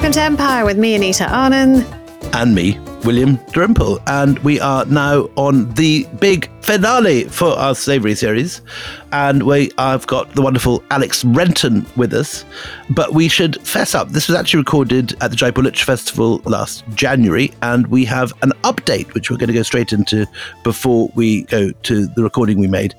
welcome to Empire with me, Anita Anand. And me, William Dalrymple. And we are now on the big finale for our slavery series. And we I've got the wonderful Alex Renton with us. But we should fess up. This was actually recorded at the Jaipur Literature Festival last January, and we have an update which we're going to go straight into before we go to the recording we made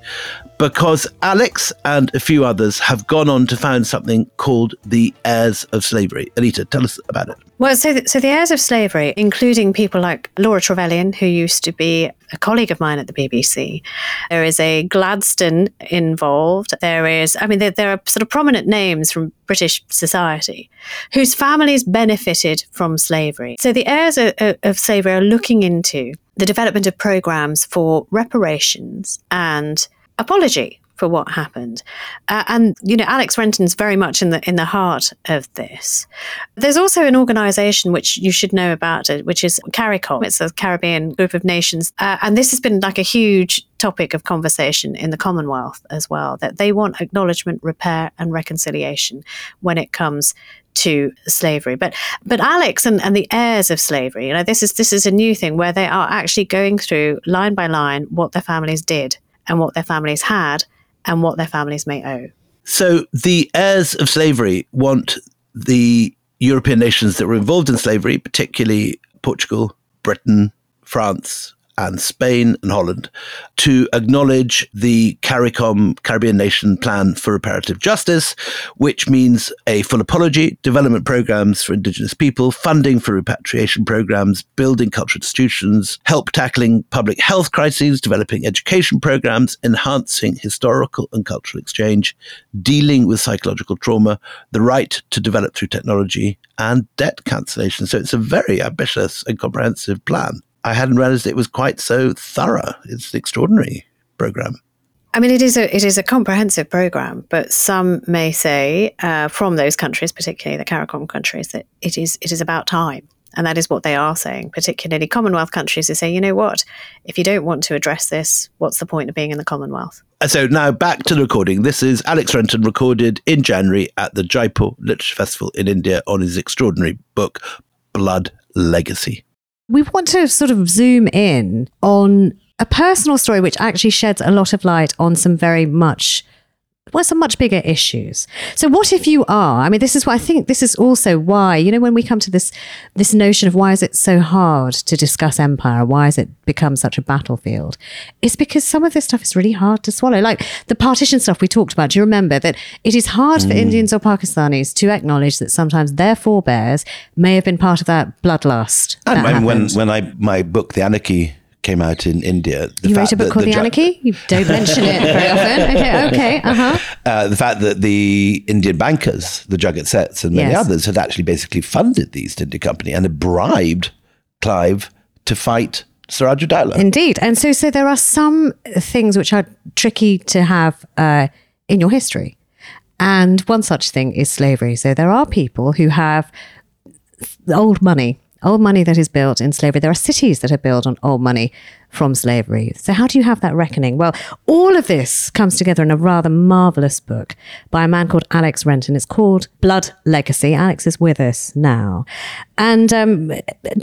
because Alex and a few others have gone on to found something called the Heirs of Slavery. Anita, tell us about it. Well, so so the Heirs of Slavery, including people like Laura Trevelyan, who used to be a colleague of mine at the BBC. There is a Gladstone involved. There is, I mean, there, there are sort of prominent names from British society whose families benefited from slavery. So the heirs of, of slavery are looking into the development of programs for reparations and apology for what happened. Uh, and you know, Alex Renton's very much in the in the heart of this. There's also an organisation which you should know about it, which is CARICOM. It's a Caribbean group of nations, uh, and this has been like a huge topic of conversation in the Commonwealth as well. That they want acknowledgement, repair, and reconciliation when it comes to slavery. But but Alex and, and the heirs of slavery, you know, this is this is a new thing where they are actually going through line by line what their families did and what their families had and what their families may owe. So the heirs of slavery want the European nations that were involved in slavery, particularly Portugal, Britain, France, and Spain and Holland to acknowledge the CARICOM Caribbean Nation Plan for Reparative Justice, which means a full apology, development programs for Indigenous people, funding for repatriation programs, building cultural institutions, help tackling public health crises, developing education programs, enhancing historical and cultural exchange, dealing with psychological trauma, the right to develop through technology, and debt cancellation. So it's a very ambitious and comprehensive plan. I hadn't realized it was quite so thorough. It's an extraordinary program. I mean, it is a it is a comprehensive program, but some may say uh, from those countries, particularly the CARICOM countries, that it is it is about time, and that is what they are saying. Particularly Commonwealth countries who say, you know what, if you don't want to address this, what's the point of being in the Commonwealth? So now back to the recording. This is Alex Renton recorded in January at the Jaipur Literature Festival in India on his extraordinary book Blood Legacy we want to sort of zoom in on a personal story which actually sheds a lot of light on some very much well, some much bigger issues. So, what if you are? I mean, this is what I think. This is also why you know when we come to this this notion of why is it so hard to discuss empire? Why has it become such a battlefield? It's because some of this stuff is really hard to swallow. Like the partition stuff we talked about. Do you remember that it is hard mm. for Indians or Pakistanis to acknowledge that sometimes their forebears may have been part of that bloodlust? And when when I my book, The Anarchy came out in India. you wrote a book called The, the Anarchy? You don't mention it very often. Okay, okay, uh-huh. Uh, the fact that the Indian bankers, the Jagat Seths and many yes. others, had actually basically funded the East India Company and had bribed Clive to fight Siraj Dowlah. Indeed. And so, so there are some things which are tricky to have uh, in your history. And one such thing is slavery. So there are people who have old money old money that is built in slavery. There are cities that are built on old money from slavery. So, how do you have that reckoning? Well, all of this comes together in a rather marvelous book by a man called Alex Renton. It's called Blood Legacy. Alex is with us now. And um,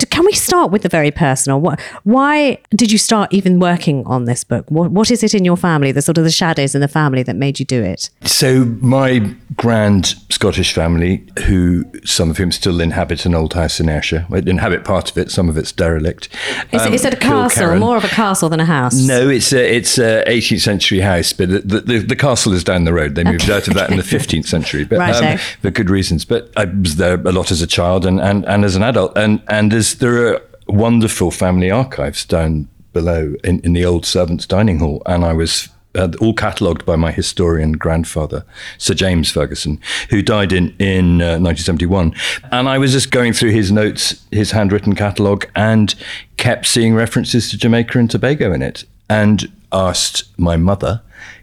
can we start with the very personal? Why did you start even working on this book? What, what is it in your family, the sort of the shadows in the family that made you do it? So, my grand Scottish family, who some of whom still inhabit an old house in Ayrshire, inhabit part of it, some of it's derelict. Is, um, is it a castle, more of a castle than a house. No, it's a it's a 18th century house, but the, the, the castle is down the road. They moved okay. out of that in the 15th century, but um, for good reasons. But I was there a lot as a child and, and, and as an adult, and and as there are wonderful family archives down below in, in the old servants' dining hall, and I was uh, all catalogued by my historian grandfather, Sir James Ferguson, who died in, in uh, 1971. And I was just going through his notes, his handwritten catalogue, and kept seeing references to Jamaica and Tobago in it. And asked my mother,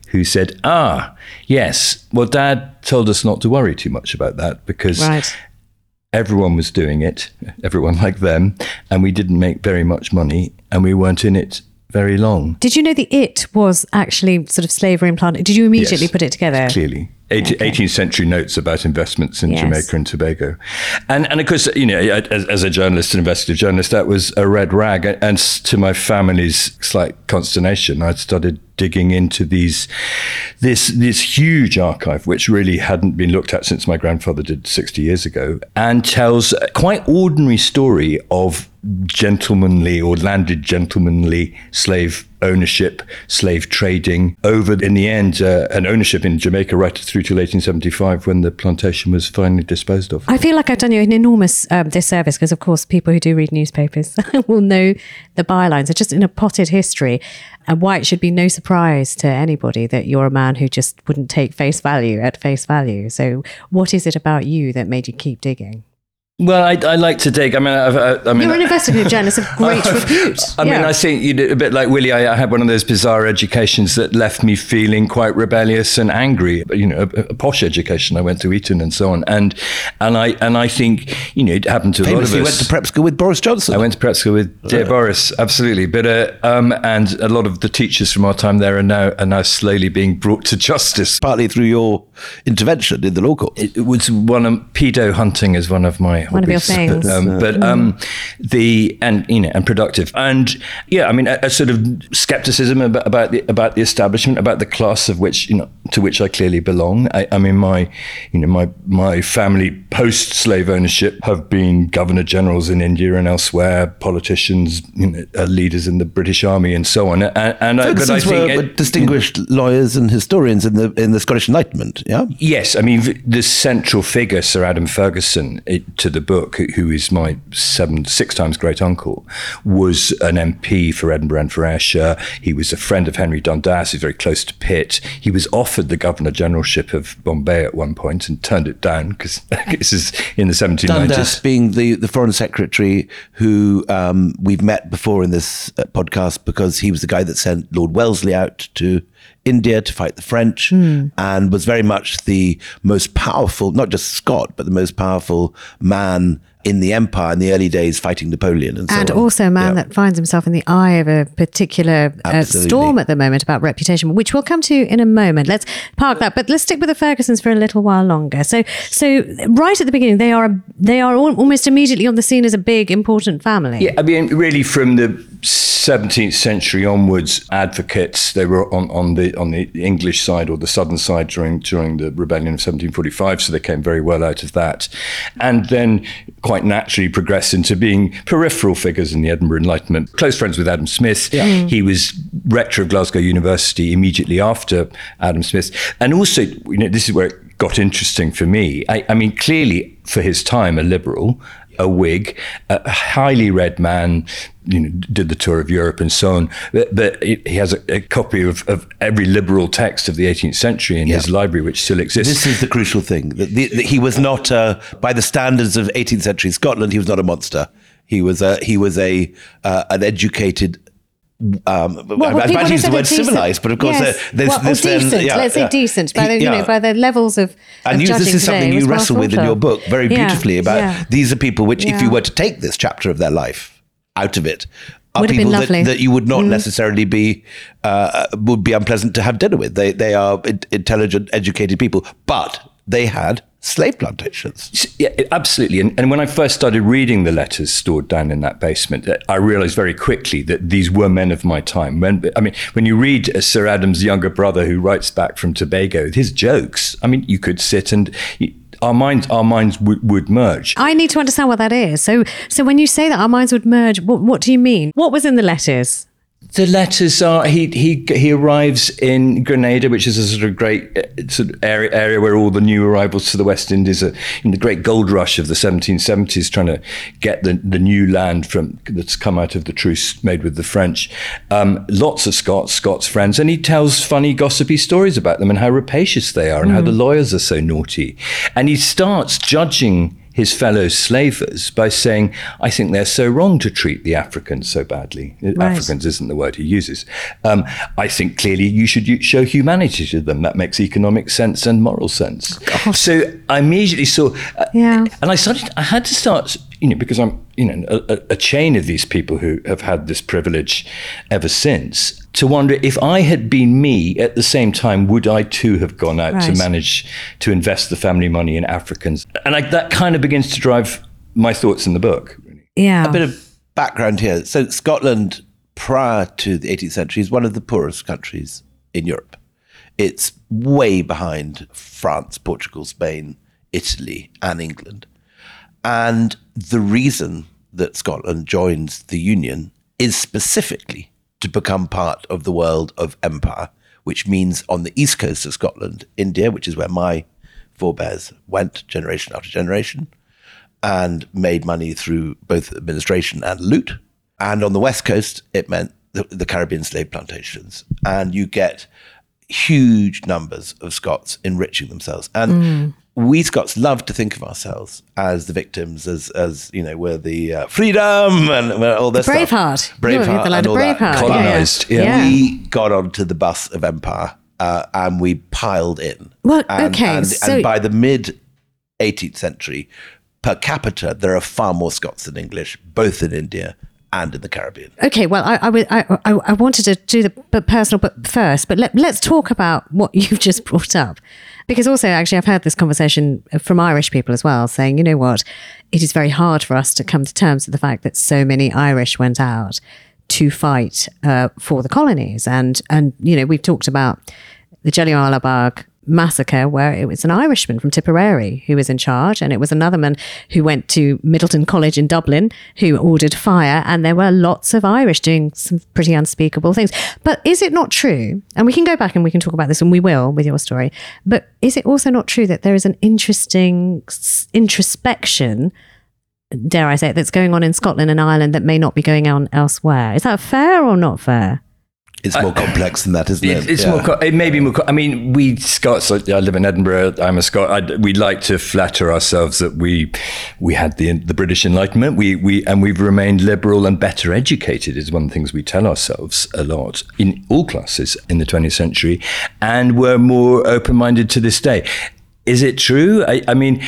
who said, Ah, yes, well, dad told us not to worry too much about that because right. everyone was doing it, everyone like them, and we didn't make very much money and we weren't in it very long. Did you know the it was actually sort of slavery implanted? Did you immediately yes, put it together? Clearly. 18th century notes about investments in yes. Jamaica and Tobago. And, and of course, you know, as, as, a journalist, an investigative journalist, that was a red rag. And to my family's slight consternation, I'd started digging into these this this huge archive which really hadn't been looked at since my grandfather did 60 years ago and tells a quite ordinary story of gentlemanly or landed gentlemanly slave ownership, slave trading, over in the end, uh, an ownership in Jamaica right through to 1875 when the plantation was finally disposed of. I feel like I've done you an enormous um, disservice because, of course, people who do read newspapers will know the bylines. are just in a potted history and why it should be no surprise to anybody that you're a man who just wouldn't take face value at face value. So, what is it about you that made you keep digging? Well, I, I, like to dig. I mean, I've, I, I mean, you're an investigative journalist of great repute. I yeah. mean, I think you know, a bit like Willie. I, I, had one of those bizarre educations that left me feeling quite rebellious and angry. You know, a, a, posh education. I went to Eton and so on, and and I and I think you know it happened to Famously a lot of us. You went to prep school with Boris Johnson. I went to prep school with dear right. Boris, absolutely. But uh, um, and a lot of the teachers from our time there are now are now slowly being brought to justice, partly through your intervention in the law court. It, it was one of pedo hunting is one of my one of your things. Um, but um, the and you know and productive and yeah, I mean a, a sort of skepticism about, about, the about the establishment, about the class of which you know to which I clearly belong. I, I mean my you know my my family post slave ownership have been governor generals in India and elsewhere, politicians, you know, uh, leaders in the British Army and so on. And, and I, but I think were it, distinguished lawyers and historians in the in the Scottish Enlightenment. Yeah. Yes, I mean the central figure, Sir Adam Ferguson, it, to the book who is my seven, six times great uncle, was an MP for Edinburgh and for Ayrshire. He was a friend of Henry Dundas, he's very close to Pitt. He was offered the Governor Generalship of Bombay at one point and turned it down because this is in the 1790s. Dundas being the, the Foreign Secretary who um, we've met before in this uh, podcast because he was the guy that sent Lord Wellesley out to India to fight the French mm. and was very much the most powerful, not just Scot, but the most powerful man in the empire in the early days fighting Napoleon and so And on. also a man yeah. that finds himself in the eye of a particular uh, storm at the moment about reputation, which we'll come to in a moment. Let's park that, but let's stick with the Fergusons for a little while longer. So, so right at the beginning, they are they are almost immediately on the scene as a big important family. Yeah, I mean, really from the 17th century onwards, advocates they were on, on the on the English side or the southern side during during the rebellion of 1745, so they came very well out of that, and then quite naturally progressed into being peripheral figures in the Edinburgh Enlightenment. Close friends with Adam Smith. Yeah. Mm. He was rector of Glasgow University immediately after Adam Smith, and also you know this is where it got interesting for me. I, I mean, clearly for his time, a liberal a Whig, a highly read man, you know, did the tour of Europe and so on. But, but he has a, a copy of, of, every liberal text of the 18th century in yeah. his library, which still exists. This is the crucial thing. The, the, the, he was not, uh, by the standards of 18th century Scotland, he was not a monster. He was a, he was a uh, an educated um, well, I imagine use the word civilized, but of course, yes. there's, well, there's decent. Then, yeah, Let's say decent by the, you know, by the levels of. And of you, this is something you wrestle with in your book very beautifully about these are people which, if you were to take this chapter of their life out of it, are would people that, that, you would not mm. necessarily be uh, would be unpleasant to have dinner with. They they are intelligent, educated people, but they had slave plantations. Yeah, absolutely. And, and, when I first started reading the letters stored down in that basement, uh, I realized very quickly that these were men of my time. When, I mean, when you read uh, Sir Adam's younger brother who writes back from Tobago, his jokes, I mean, you could sit and. our minds, our minds would, would merge. I need to understand what that is. So, so when you say that our minds would merge, what, what do you mean? What was in the letters? The letters are he he he arrives in Grenada, which is a sort of great uh, sort of area area where all the new arrivals to the West Indies are in the great gold rush of the 1770s, trying to get the, the new land from that's come out of the truce made with the French. Um, lots of Scots, Scots friends, and he tells funny, gossipy stories about them and how rapacious they are and mm. how the lawyers are so naughty, and he starts judging his fellow slavers by saying, I think they're so wrong to treat the Africans so badly. Right. Africans isn't the word he uses. Um, I think clearly you should show humanity to them. That makes economic sense and moral sense. So I immediately saw, uh, yeah. and I started, I had to start, you know, because I'm, you know, a, a chain of these people who have had this privilege ever since to wonder if I had been me at the same time, would I too have gone out right. to manage to invest the family money in Africans? And I, that kind of begins to drive my thoughts in the book. Yeah. A bit of background here. So, Scotland, prior to the 18th century, is one of the poorest countries in Europe. It's way behind France, Portugal, Spain, Italy, and England. And the reason that Scotland joins the Union is specifically to become part of the world of empire, which means on the east coast of Scotland, India, which is where my forebears went generation after generation, and made money through both administration and loot. And on the west coast, it meant the, the Caribbean slave plantations. And you get huge numbers of Scots enriching themselves. And mm we Scots love to think of ourselves as the victims, as as you know, we're the uh, freedom and all this Braveheart. Braveheart, the and all Braveheart. that. Colonized. Yeah, yeah. We got onto the bus of empire uh, and we piled in. Well, and, okay, and, so and by the mid 18th century, per capita, there are far more Scots than English, both in India and in the Caribbean. Okay, well, I, I, I, I wanted to do the personal but first, but let, let's talk about what you've just brought up. Because also, actually, I've heard this conversation from Irish people as well, saying, you know what, it is very hard for us to come to terms with the fact that so many Irish went out to fight uh, for the colonies. And, and, you know, we've talked about the Jallianwala Bagh massacre where it was an Irishman from Tipperary who was in charge, and it was another man who went to Midleton College in Dublin who ordered fire, and there were lots of Irish doing some pretty unspeakable things. But is it not true? And we can go back and we can talk about this, and we will with your story. But is it also not true that there is an interesting introspection? Dare I say it, that's going on in Scotland and Ireland that may not be going on elsewhere? Is that fair or not fair? It's more I, complex than that, isn't it? It's yeah. more. It may be more. I mean, we Scots. I live in Edinburgh. I'm a Scot. I, we like to flatter ourselves that we we had the the British Enlightenment. We we and we've remained liberal and better educated. Is one of the things we tell ourselves a lot in all classes in the 20th century, and we're more open minded to this day. Is it true? I, I mean,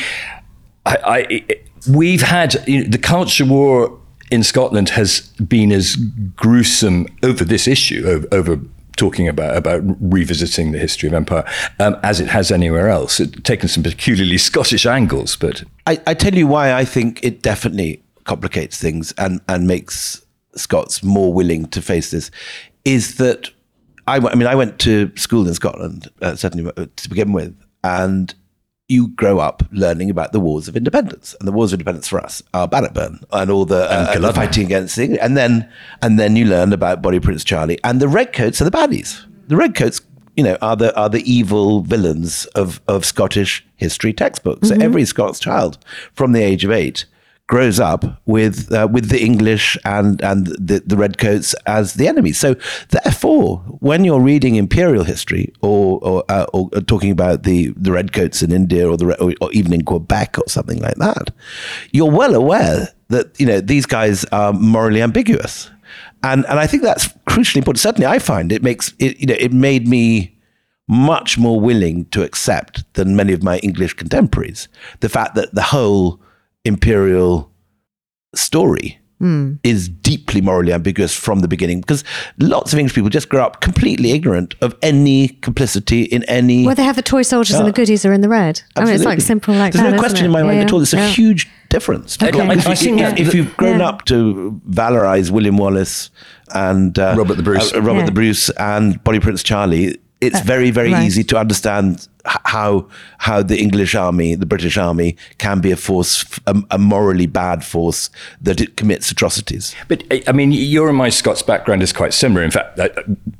I, I we've had you know, the culture war in Scotland has been as gruesome over this issue, over, over talking about about revisiting the history of empire um, as it has anywhere else. It's taken some peculiarly Scottish angles, but I, I, tell you why I think it definitely complicates things and and makes Scots more willing to face this. Is that I, I mean I went to school in Scotland uh, certainly uh, to begin with, and you grow up learning about the wars of independence, and the wars of independence for us are Bannockburn and all the, uh, and the fighting against things, and then and then you learn about Bonnie Prince Charlie, and the redcoats are the baddies. The redcoats, you know, are the are the evil villains of of Scottish history textbooks. Mm-hmm. So every Scots child from the age of eight grows up with uh, with the English and and the, the redcoats as the enemy. So therefore, when you're reading imperial history or or, uh, or talking about the the redcoats in India or the or, or even in Quebec or something like that, you're well aware that you know these guys are morally ambiguous. And and I think that's crucially important. Certainly, I find it makes it you know it made me much more willing to accept than many of my English contemporaries the fact that the whole imperial story mm. is deeply morally ambiguous from the beginning because lots of English people just grow up completely ignorant of any complicity in any. Well, they have the toy soldiers and the goodies are in the red. Absolutely. I mean, it's like simple like There's that. no question in my mind yeah, at all. It's yeah. a huge difference. Okay. If, if, if, if, you've grown up to valorize William Wallace and uh, Robert the Bruce, uh, Robert the Bruce, and Bonnie Prince Charlie, it's uh, very, very right. easy to understand how how the English army, the British army, can be a force, a, a, morally bad force that it commits atrocities. But I mean, your and my Scots background is quite similar. In fact,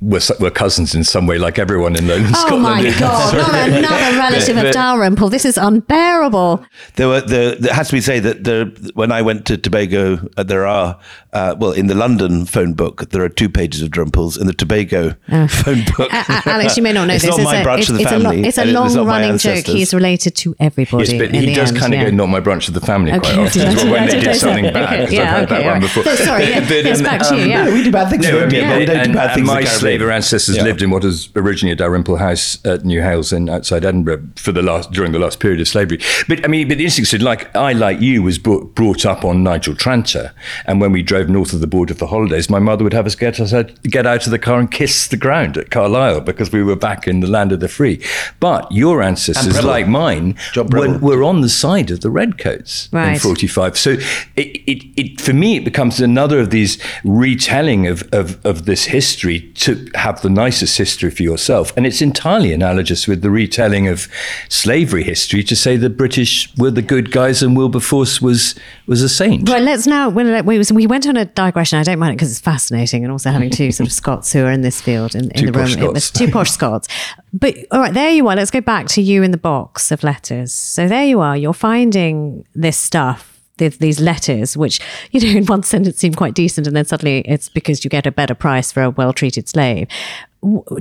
we're, we're cousins in some way, like everyone in Lowland oh Scotland. Oh my God! Not another relative but, of Dalrymple. This is unbearable. There were the. It has to be said that the when I went to Tobago, uh, there are uh, well in the London phone book there are two pages of Dalrymples. In the Tobago oh. phone book, uh, Alex, you may not know it's this. Not my branch of the family. A lo- it's a long running joke. He's related to everybody. Yes, but he does kind of yeah. go not my branch of the family okay. quite often well, when they did something bad. Okay. Yeah, I've heard okay, that one before. So, sorry, yeah, but, yes, um, back to you. Yeah. No, we do bad things. No, yeah, yeah. we don't do bad things. My slaver ancestors lived in what was originally a Dalrymple house at Newhailes in outside Edinburgh for the last during the last period of slavery. But I mean, but the interesting thing, like I, like you, was brought up on Nigel Tranter, and when we drove north of the border for holidays, my mother would have us get us out, get out of the car and kiss the ground at Carlisle because we were back in the land of the free. But your ancestors, like mine, were, were, on the side of the redcoats right. in 45. So it, it, it, for me, it becomes another of these retelling of, of, of this history to have the nicest history for yourself. And it's entirely analogous with the retelling of slavery history to say the British were the good guys and Wilberforce was was a saint. Well, let's now. We, we went on a digression. I don't mind it because it's fascinating, and also having two sort of Scots who are in this field in, in the room. Scots. It was two posh Scots. But all right, there you are. Let's go back to you in the box of letters. So there you are. You're finding this stuff these letters, which, you know, in one sentence seem quite decent, and then suddenly it's because you get a better price for a well treated slave.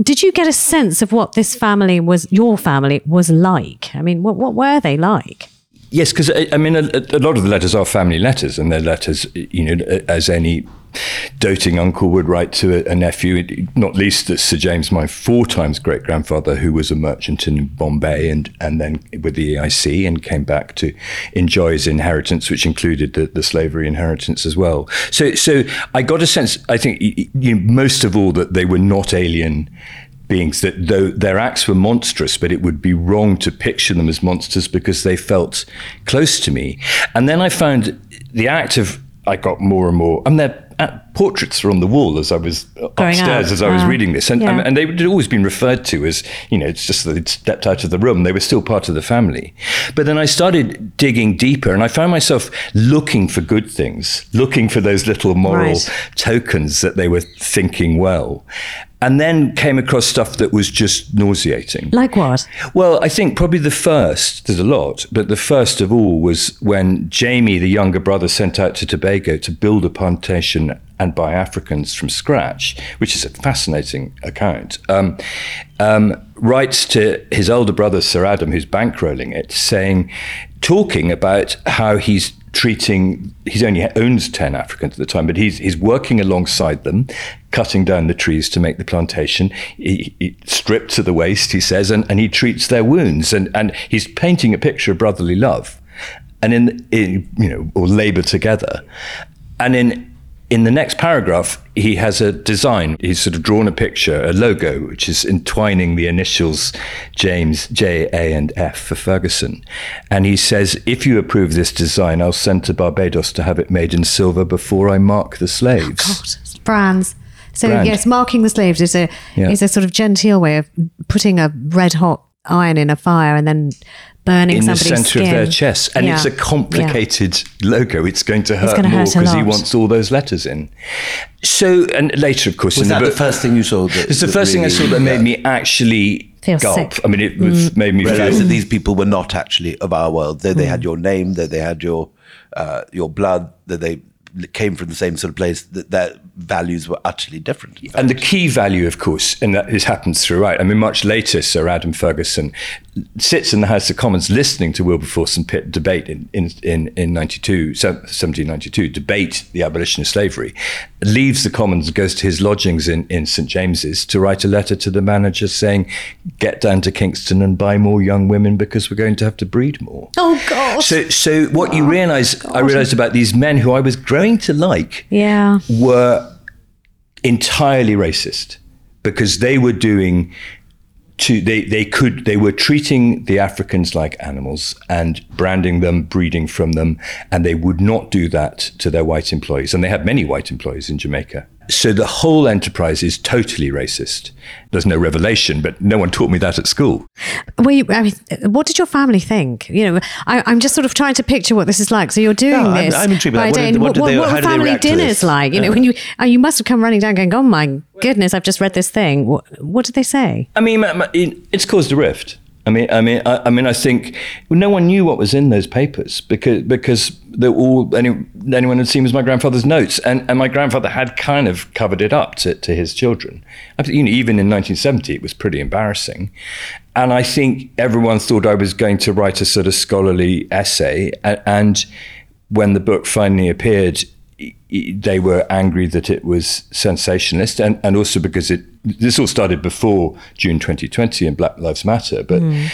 Did you get a sense of what this family was, your family was like? I mean, what, what were they like? Yes, because uh, I mean, a, a, lot of the letters are family letters, and they're letters, you know, as any doting uncle would write to a, a nephew, not least that Sir James, my four times great grandfather, who was a merchant in Bombay and, and then with the EIC and came back to enjoy his inheritance, which included the, the slavery inheritance as well. So, so I got a sense, I think, you know, most of all, that they were not alien beings that though their acts were monstrous, but it would be wrong to picture them as monsters because they felt close to me. And then I found the act of I got more and more. I mean, their portraits were on the wall as I was upstairs as I was uh, reading this, and, yeah. and, they had always been referred to as you know it's just that they'd stepped out of the room. They were still part of the family. But then I started digging deeper, and I found myself looking for good things, looking for those little moral right. tokens that they were thinking well and then came across stuff that was just nauseating. Like what? Well, I think probably the first, there's a lot, but the first of all was when Jamie, the younger brother, sent out to Tobago to build a plantation and buy Africans from scratch, which is a fascinating account. Um, um, writes to his older brother, Sir Adam, who's bankrolling it, saying, talking about how he's treating he's only owns 10 africans at the time but he's he's working alongside them cutting down the trees to make the plantation. He, he stripped to the waist he says and, and he treats their wounds. And and he's painting a picture of brotherly love. And in, in you know or labor together. And in in the next paragraph, he has a design. He's sort of drawn a picture, a logo, which is entwining the initials James, J, A, and F for Ferguson. And he says, If you approve this design, I'll send to Barbados to have it made in silver before I mark the slaves. Oh God, brands. So, Brand. yes, marking the slaves is a, yeah. is a sort of genteel way of putting a red hot iron in a fire and then burning in the center skin. of their chest, and yeah. it's a complicated yeah. logo. It's going to hurt more because he wants all those letters in. So, and later, of course, was in that the, the first thing you saw? That, it's the first really, thing I saw that made me actually Feel gulp. Sick. I mean, it was, mm. made me realize feel that these people were not actually of our world. That mm. they had your name, that they had your uh, your blood, that they came from the same sort of place, that their values were utterly different. And the key value, of course, and that this happens throughout. I mean, much later, Sir Adam Ferguson sits in the House of Commons listening to Wilberforce and Pitt debate in, in, in, in 92, 1792, debate the abolition of slavery, leaves the Commons, goes to his lodgings in, in St. James's to write a letter to the manager saying, get down to Kingston and buy more young women because we're going to have to breed more. Oh, God. So, so what oh, you realize, I realized about these men who I was growing to like yeah. were entirely racist because they were doing to they they could they were treating the Africans like animals and branding them, breeding from them, and they would not do that to their white employees. And they had many white employees in Jamaica. So the whole enterprise is totally racist. There's no revelation, but no one taught me that at school. Well, I mean, what did your family think? You know, I, am just sort of trying to picture what this is like. So you're doing no, this. I'm, I'm intrigued by What, did, what, what, what, what family dinners like? You know, when you uh, you must have come running down, going, "Oh my goodness, I've just read this thing." What, what did they say? I mean, it's caused a rift. I mean, I mean, I, I, mean, I think no one knew what was in those papers because because they all any, anyone had seen was my grandfather's notes, and, and my grandfather had kind of covered it up to, to his children. You know, even in 1970, it was pretty embarrassing, and I think everyone thought I was going to write a sort of scholarly essay, and, and when the book finally appeared, they were angry that it was sensationalist, and, and also because it this all started before June 2020 and Black Lives Matter, but. Mm.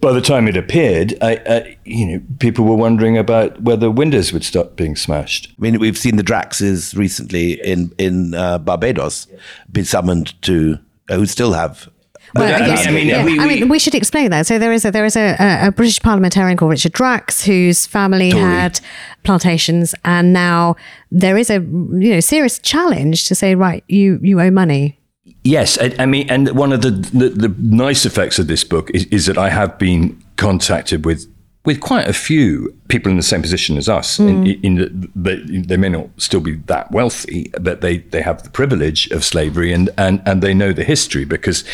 By the time it appeared, I, I, you know, people were wondering about whether windows would start being smashed. I mean, we've seen the Draxes recently in in uh, Barbados be summoned to, uh, who still have well, uh, yes, I mean, yeah. we, we, I mean, we should explain that. So there is a there is a, a, British parliamentarian called Richard Drax whose family Tory. had plantations, and now there is a you know serious challenge to say, right, you you owe money. Yes, I, I mean, and one of the, the, the nice effects of this book is, is that I have been contacted with with quite a few people in the same position as us, mm. in, in the, they may not still be that wealthy, but they, they have the privilege of slavery and, and, and they know the history because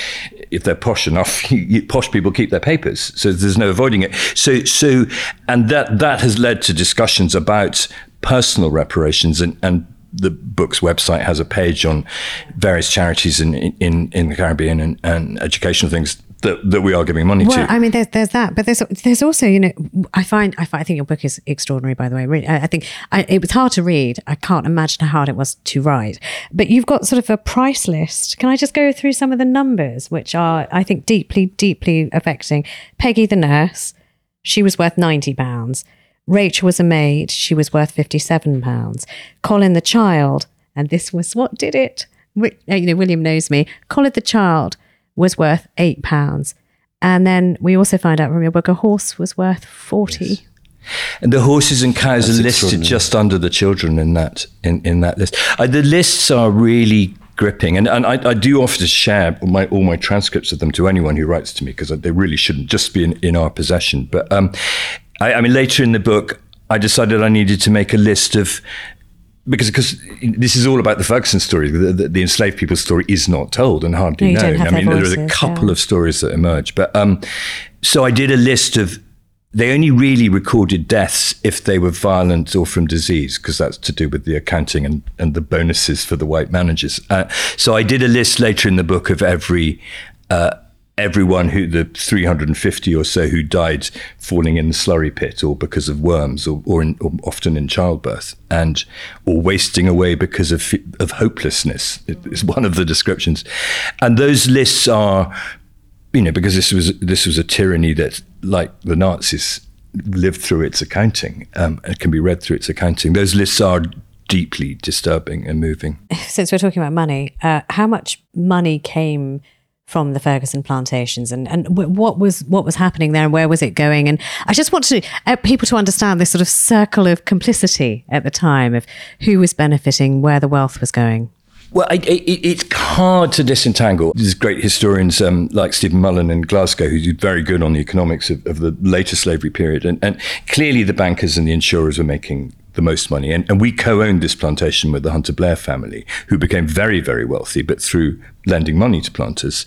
if they're posh enough, you, posh people keep their papers, so there's no avoiding it. So so and that that has led to discussions about personal reparations and and the book's website has a page on various charities in in, in the Caribbean and, and educational things that, that we are giving money well, to. I mean, there's, there's that, but there's there's also, you know, I find I, find, I think your book is extraordinary. By the way, I, I think I, it was hard to read. I can't imagine how hard it was to write. But you've got sort of a price list. Can I just go through some of the numbers, which are I think deeply, deeply affecting? Peggy the nurse, she was worth ninety pounds. Rachel was a maid. She was worth fifty-seven pounds. Colin the child, and this was what did it. Uh, you know, William knows me. Colin the child was worth eight pounds. And then we also find out from your book a horse was worth 40. Yes. And the horses and cows That's are listed just under the children in that in, in that list. Uh, the lists are really gripping, and, and I, I, do offer to share my, all my transcripts of them to anyone who writes to me because they really shouldn't just be in, in our possession. But um, I, I mean, later in the book, I decided I needed to make a list of because because this is all about the Ferguson story. The, the, the enslaved people's story is not told and hardly no, known. I mean, voices, there are a couple yeah. of stories that emerge, but um, so I did a list of. They only really recorded deaths if they were violent or from disease, because that's to do with the accounting and, and the bonuses for the white managers. Uh, so I did a list later in the book of every uh, everyone who the 350 or so who died falling in the slurry pit or because of worms or, or, in, or often in childbirth and or wasting away because of of hopelessness. Is one of the descriptions. And those lists are you know because this was this was a tyranny that like the Nazis lived through its accounting um, and can be read through its accounting. Those lists are deeply disturbing and moving. Since we're talking about money uh, how much money came from the Ferguson plantations and, and what was what was happening there and where was it going and I just want to uh, people to understand this sort of circle of complicity at the time of who was benefiting where the wealth was going well, it's hard to disentangle. There's great historians um, like Stephen Mullen in Glasgow who very good on the economics of, of the later slavery period. And, and, clearly the bankers and the insurers were making the most money. And, and we co owned this plantation with the Hunter Blair family, who became very, very wealthy, but through lending money to planters.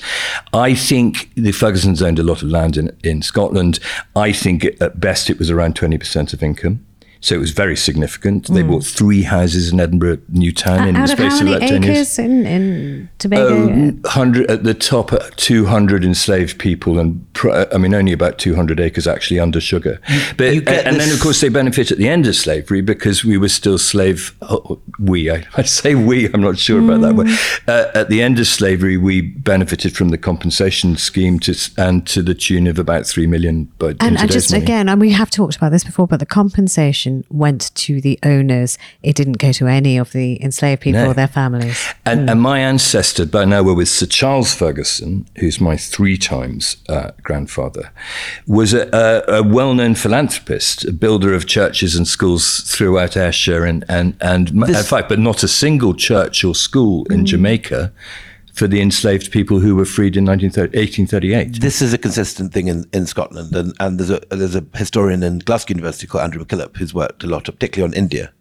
I think the Fergusons owned a lot of land in, in Scotland. I think at best it was around 20% of income. So it was very significant. Mm. They hmm. bought three houses in Edinburgh Newtown uh, in the space of, of about 10 years. In, in Tobago? Um, 100 at the top, uh, 200 enslaved people, and I mean, only about 200 acres actually under sugar. But, and then, of course, they benefit at the end of slavery because we were still slave. Oh, we, I, I, say we, I'm not sure mm. about that. But hmm. uh, at the end of slavery, we benefited from the compensation scheme to, and to the tune of about 3 million. By, and, and just money. again, and we have talked about this before, but the compensation went to the owners. It didn't go to any of the enslaved people no. or their families. And, mm. and, my ancestor, by now, were with Sir Charles Ferguson, who's my three times uh, grandfather, was a, a, a well known philanthropist, a builder of churches and schools throughout Ayrshire and, and, and this, in fact, but not a single church or school in mm. Jamaica for the enslaved people who were freed in 1838. This is a consistent thing in, in Scotland, and, and there's a there's a historian in Glasgow University called Andrew MacKillop who's worked a lot, particularly on India,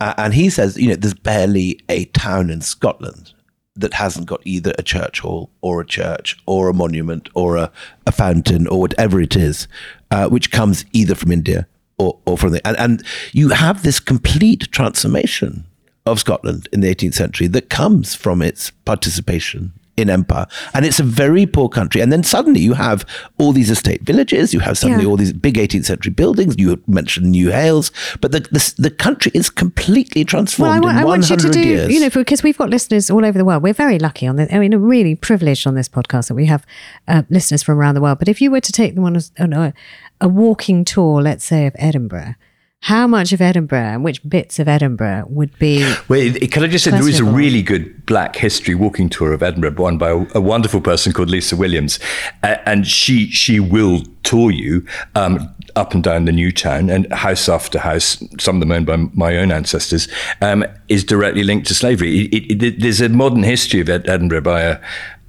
uh, and he says, you know, there's barely a town in Scotland that hasn't got either a church hall or a church or a monument or a, a fountain or whatever it is, uh, which comes either from India or, or from the and, and you have this complete transformation of Scotland in the 18th century that comes from its participation in empire. And it's a very poor country. And then suddenly you have all these estate villages, you have suddenly yeah. all these big 18th century buildings. You mentioned Newhailes, but the, the, the country is completely transformed well, I, in I want you to do, years. You know, because we've got listeners all over the world. We're very lucky on this. I mean, really privileged on this podcast that we have uh, listeners from around the world. But if you were to take them on a, on a, a walking tour, let's say, of Edinburgh, how much of Edinburgh and which bits of Edinburgh would be. Well, can I just say there is a really good Black History walking tour of Edinburgh, one by a, a wonderful person called Lisa Williams, uh, and she she will tour you. Um, up and down the new town and house after house, some of them owned by my own ancestors, um, is directly linked to slavery. It, it, there's a modern history of Edinburgh by a,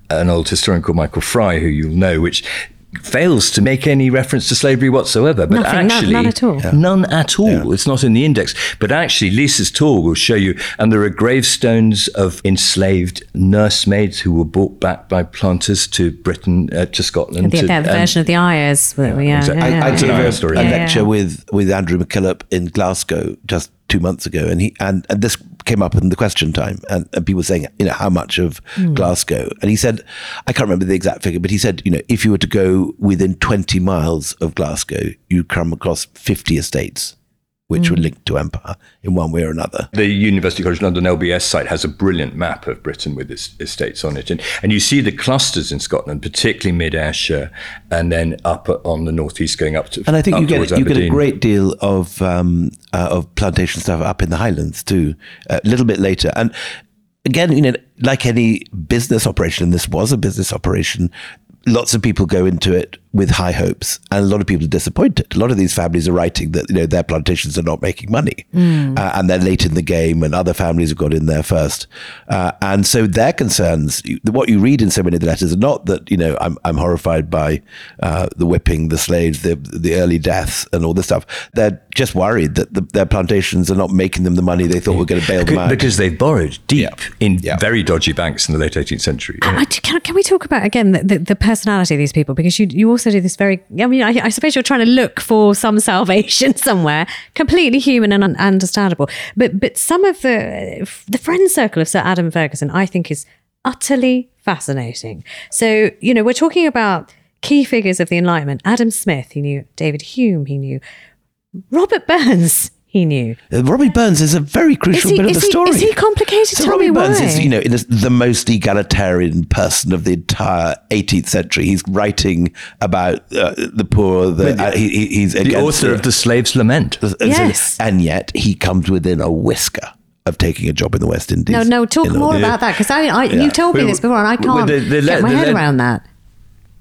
an old historian called Michael Fry, who you'll know, which fails to make any reference to slavery whatsoever. But Nothing, actually, none, none, at all. Yeah. None at all. Yeah. It's not in the index. But actually, Lisa's tour will show you, and there are gravestones of enslaved nursemaids who were brought back by planters to Britain, uh, to Scotland. The, to, the version of the Ayers. Yeah, yeah, exactly. I, I, did a, a lecture with, with Andrew MacKillop in Glasgow just two months ago, and he and, and this came up in the question time, and, and people saying, you know, how much of mm. Glasgow? And he said, I can't remember the exact figure, but he said, you know, if you were to go within 20 miles of Glasgow, you come across 50 estates which mm. were linked to empire in one way or another. The University College London LBS site has a brilliant map of Britain with its estates on it. And, and you see the clusters in Scotland, particularly mid Ayrshire, and then up on the northeast going up to And I think you get, you get a great deal of, um, uh, of plantation stuff up in the Highlands too, a little bit later. And again, you know, like any business operation, and this was a business operation, lots of people go into it with high hopes, and a lot of people are disappointed. A lot of these families are writing that you know their plantations are not making money, mm. uh, and they're late in the game, and other families have got in there first, uh, and so their concerns. What you read in so many of the letters are not that you know I'm I'm horrified by uh, the whipping, the slaves, the the early deaths, and all this stuff. They're just worried that the, their plantations are not making them the money they thought were going to bail them out because they've borrowed deep yeah. in yeah. very dodgy banks in the late 18th century. Yeah. Can, can, we talk about again the, the, the personality of these people because you you also do this very. I mean, I, I, suppose you're trying to look for some salvation somewhere. Completely human and un- understandable. But but some of the the friend circle of Sir Adam Ferguson, I think, is utterly fascinating. So you know, we're talking about key figures of the Enlightenment. Adam Smith, he knew David Hume, he knew Robert Burns he knew. Uh, Robbie Burns is a very crucial he, bit of the he, story. Is he complicated? So Tell Robbie Burns why. is, you know, the most egalitarian person of the entire 18th century. He's writing about uh, the poor. The, uh, he, he's the author of the Slave's Lament. yes, and yet he comes within a whisker of taking a job in the West Indies. No, no, talk more about that because I, I yeah. you told me this before, and I can't the, the, get my head around that.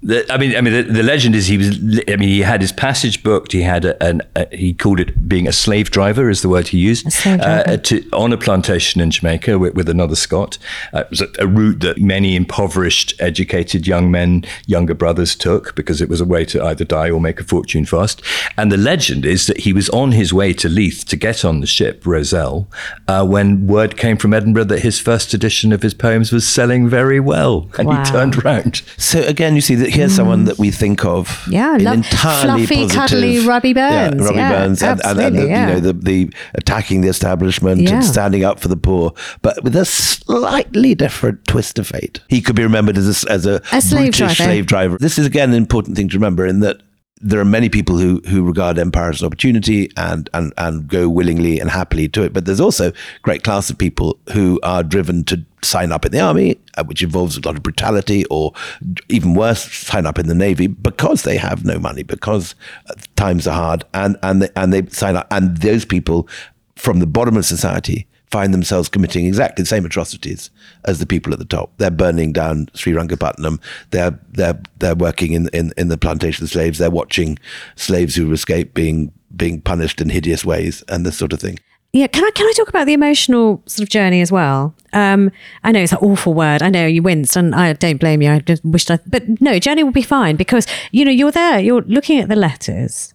The, I mean, I mean, the, the, legend is he was. I mean, he had his passage booked. He had a, an, a, he called it being a slave driver, is the word he used, uh, to, on a plantation in Jamaica with, with another Scot. Uh, it was a, a, route that many impoverished, educated young men, younger brothers took because it was a way to either die or make a fortune fast. And the legend is that he was on his way to Leith to get on the ship Roselle uh, when word came from Edinburgh that his first edition of his poems was selling very well, and wow. he turned round. So again, you see that here's mm. someone that we think of. Yeah, love entirely fluffy, positive, cuddly Robbie Burns. Yeah, Robbie yeah, Burns, and, and, and the, yeah. you know the, the attacking the establishment yeah. and standing up for the poor, but with a slightly different twist of fate. He could be remembered as a, as a, a slave British driver. slave driver. This is again an important thing to remember in that there are many people who who regard empire as an opportunity and and and go willingly and happily to it. But there's also a great class of people who are driven to sign up in the army, uh, which involves a lot of brutality, or even worse, sign up in the navy because they have no money, because uh, times are hard, and and they, and they sign up, and those people from the bottom of society find themselves committing exactly the same atrocities as the people at the top. They're burning down Sri Srirangapatnam. They're they're they're working in, in, in the plantation slaves. They're watching slaves who escape being being punished in hideous ways and this sort of thing. Yeah, can I can I talk about the emotional sort of journey as well? Um, I know it's an awful word. I know you winced, and I don't blame you. I just wished I, but no, journey will be fine because you know you're there. You're looking at the letters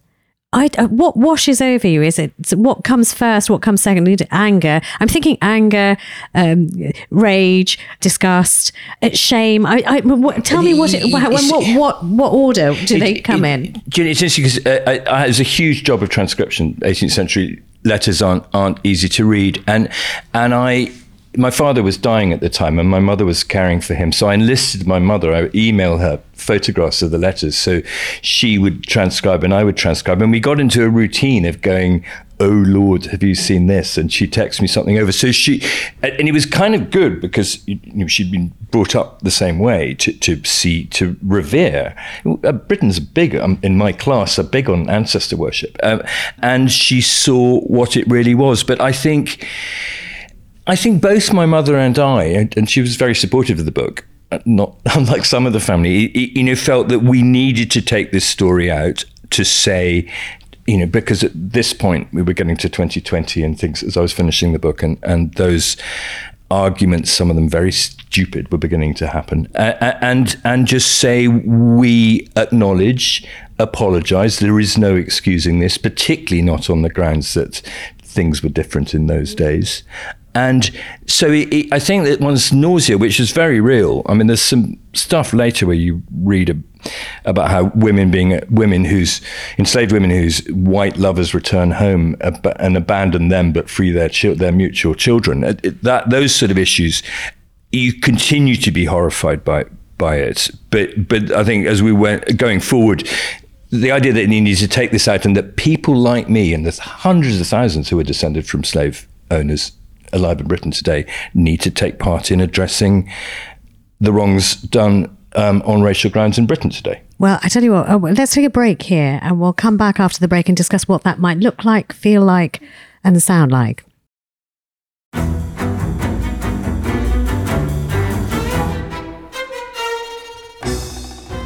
I, uh, what washes over you? Is it what comes first? What comes second? Anger. I'm thinking anger, um, rage, disgust, uh, shame. I, I what, tell me what, it, when, what, what, what order do they come in? It's interesting because uh, I, there's a huge job of transcription. 18th century letters aren't aren't easy to read, and and I my father was dying at the time and my mother was caring for him. So I enlisted my mother. I would email her photographs of the letters. So she would transcribe and I would transcribe. And we got into a routine of going, Oh Lord, have you seen this? And she texted me something over. So she, and it was kind of good because you know, she'd been brought up the same way to, to see, to revere. Uh, Britain's big, um, in my class, are big on ancestor worship. Um, and she saw what it really was. But I think, I think both my mother and I, and she was very supportive of the book, uh, not unlike some of the family, you know, felt that we needed to take this story out to say, you know, because at this point we were getting to 2020 and things as I was finishing the book, and and those arguments, some of them very stupid, were beginning to happen, uh, and and just say we acknowledge, apologize. There is no excusing this, particularly not on the grounds that things were different in those days, and so it, it, I think that one's nausea, which is very real. I mean, there's some stuff later where you read a, about how women being women whose enslaved women whose white lovers return home ab- and abandon them but free their chi- their mutual children. It, that those sort of issues, you continue to be horrified by by it. But but I think as we went going forward, the idea that you need to take this out and that people like me and there's hundreds of thousands who are descended from slave owners alive in Britain today need to take part in addressing the wrongs done um, on racial grounds in Britain today. Well, I tell you what, oh, let's take a break here and we'll come back after the break and discuss what that might look like, feel like, and sound like.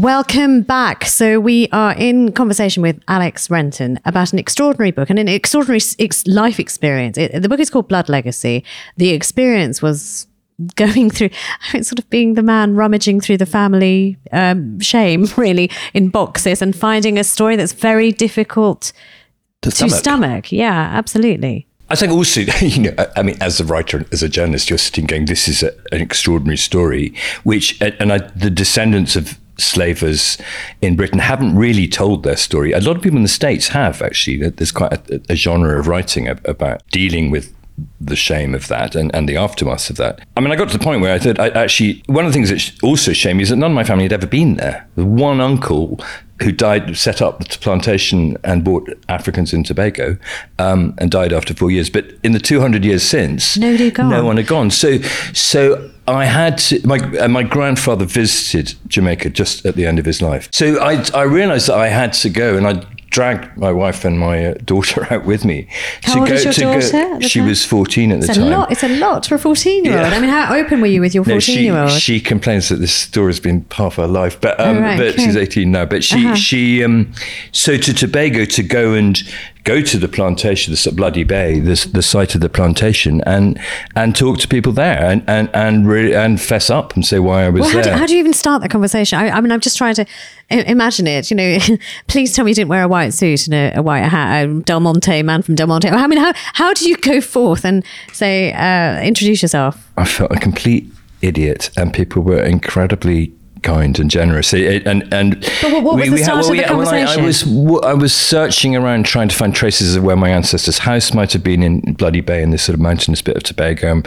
Welcome back. So we are in conversation with Alex Renton about an extraordinary book and an extraordinary ex- life experience. It, the book is called Blood Legacy. The experience was going through, I mean, sort of being the man rummaging through the family um, shame, really, in boxes and finding a story that's very difficult To to stomach. stomach. Yeah, absolutely. I think also, you know, I mean, as a writer, as a journalist, you're sitting going, this is a, an extraordinary story, which, and I, the descendants of slavers in Britain haven't really told their story. A lot of people in the States have, actually. There's quite a, a genre of writing about dealing with the shame of that and, and the aftermath of that. I mean, I got to the point where I thought, I actually, one of the things that also shamed me is that none of my family had ever been there. One uncle who died, set up the plantation and brought Africans in Tobago um, and died after four years. But in the 200 years since, Nobody gone. no one had gone. So, so I had to, my, and my grandfather visited Jamaica just at the end of his life. So I, I realized that I had to go and I dragged my wife and my uh, daughter out with me How to old go is your to daughter go. She time? was 14 at the It's a time. lot. It's a lot for a 14 year old. Yeah. I mean, how open were you with your No, 14 year old? she, she complains that this story's been part of her life, but um, Oh, right, but okay. she's 18 now. But she Uh-huh. she um, so to Tobago to go and go to the plantation, the Bloody Bay, the, the site of the plantation, and and talk to people there and and and really, and fess up and say why I was Well, how do, how do you even start that conversation? I, I mean, I'm just trying to imagine it. You know, please tell me you didn't wear a white suit and a, a white hat, a Del Monte man from Del Monte. I mean, how how do you go forth and say, uh, introduce yourself? I felt a complete idiot, and people were incredibly kind and generous. It- and and But what- what was the had- start of the yeah, well, I- conversation? I, was w- I was searching around trying to find traces of where my ancestors' house might have been in Bloody Bay in this sort of mountainous bit of Tobago, um,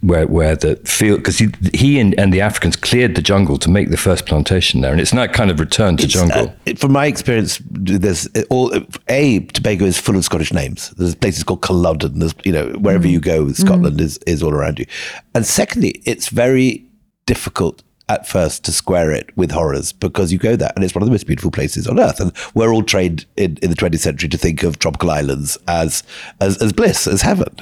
where where the field because he he and, and the Africans cleared the jungle to make the first plantation there, and it's now kind of returned to It's, jungle. uh, from my experience, there's all a Tobago is full of Scottish names. There's places called Culloden. There's you know wherever you go, Scotland is is all around you. And secondly, it's very difficult at first to square it with horrors because you go there and it's one of the most beautiful places on earth. And we're all trained in, in the 20th century to think of tropical islands as, as as bliss, as heaven.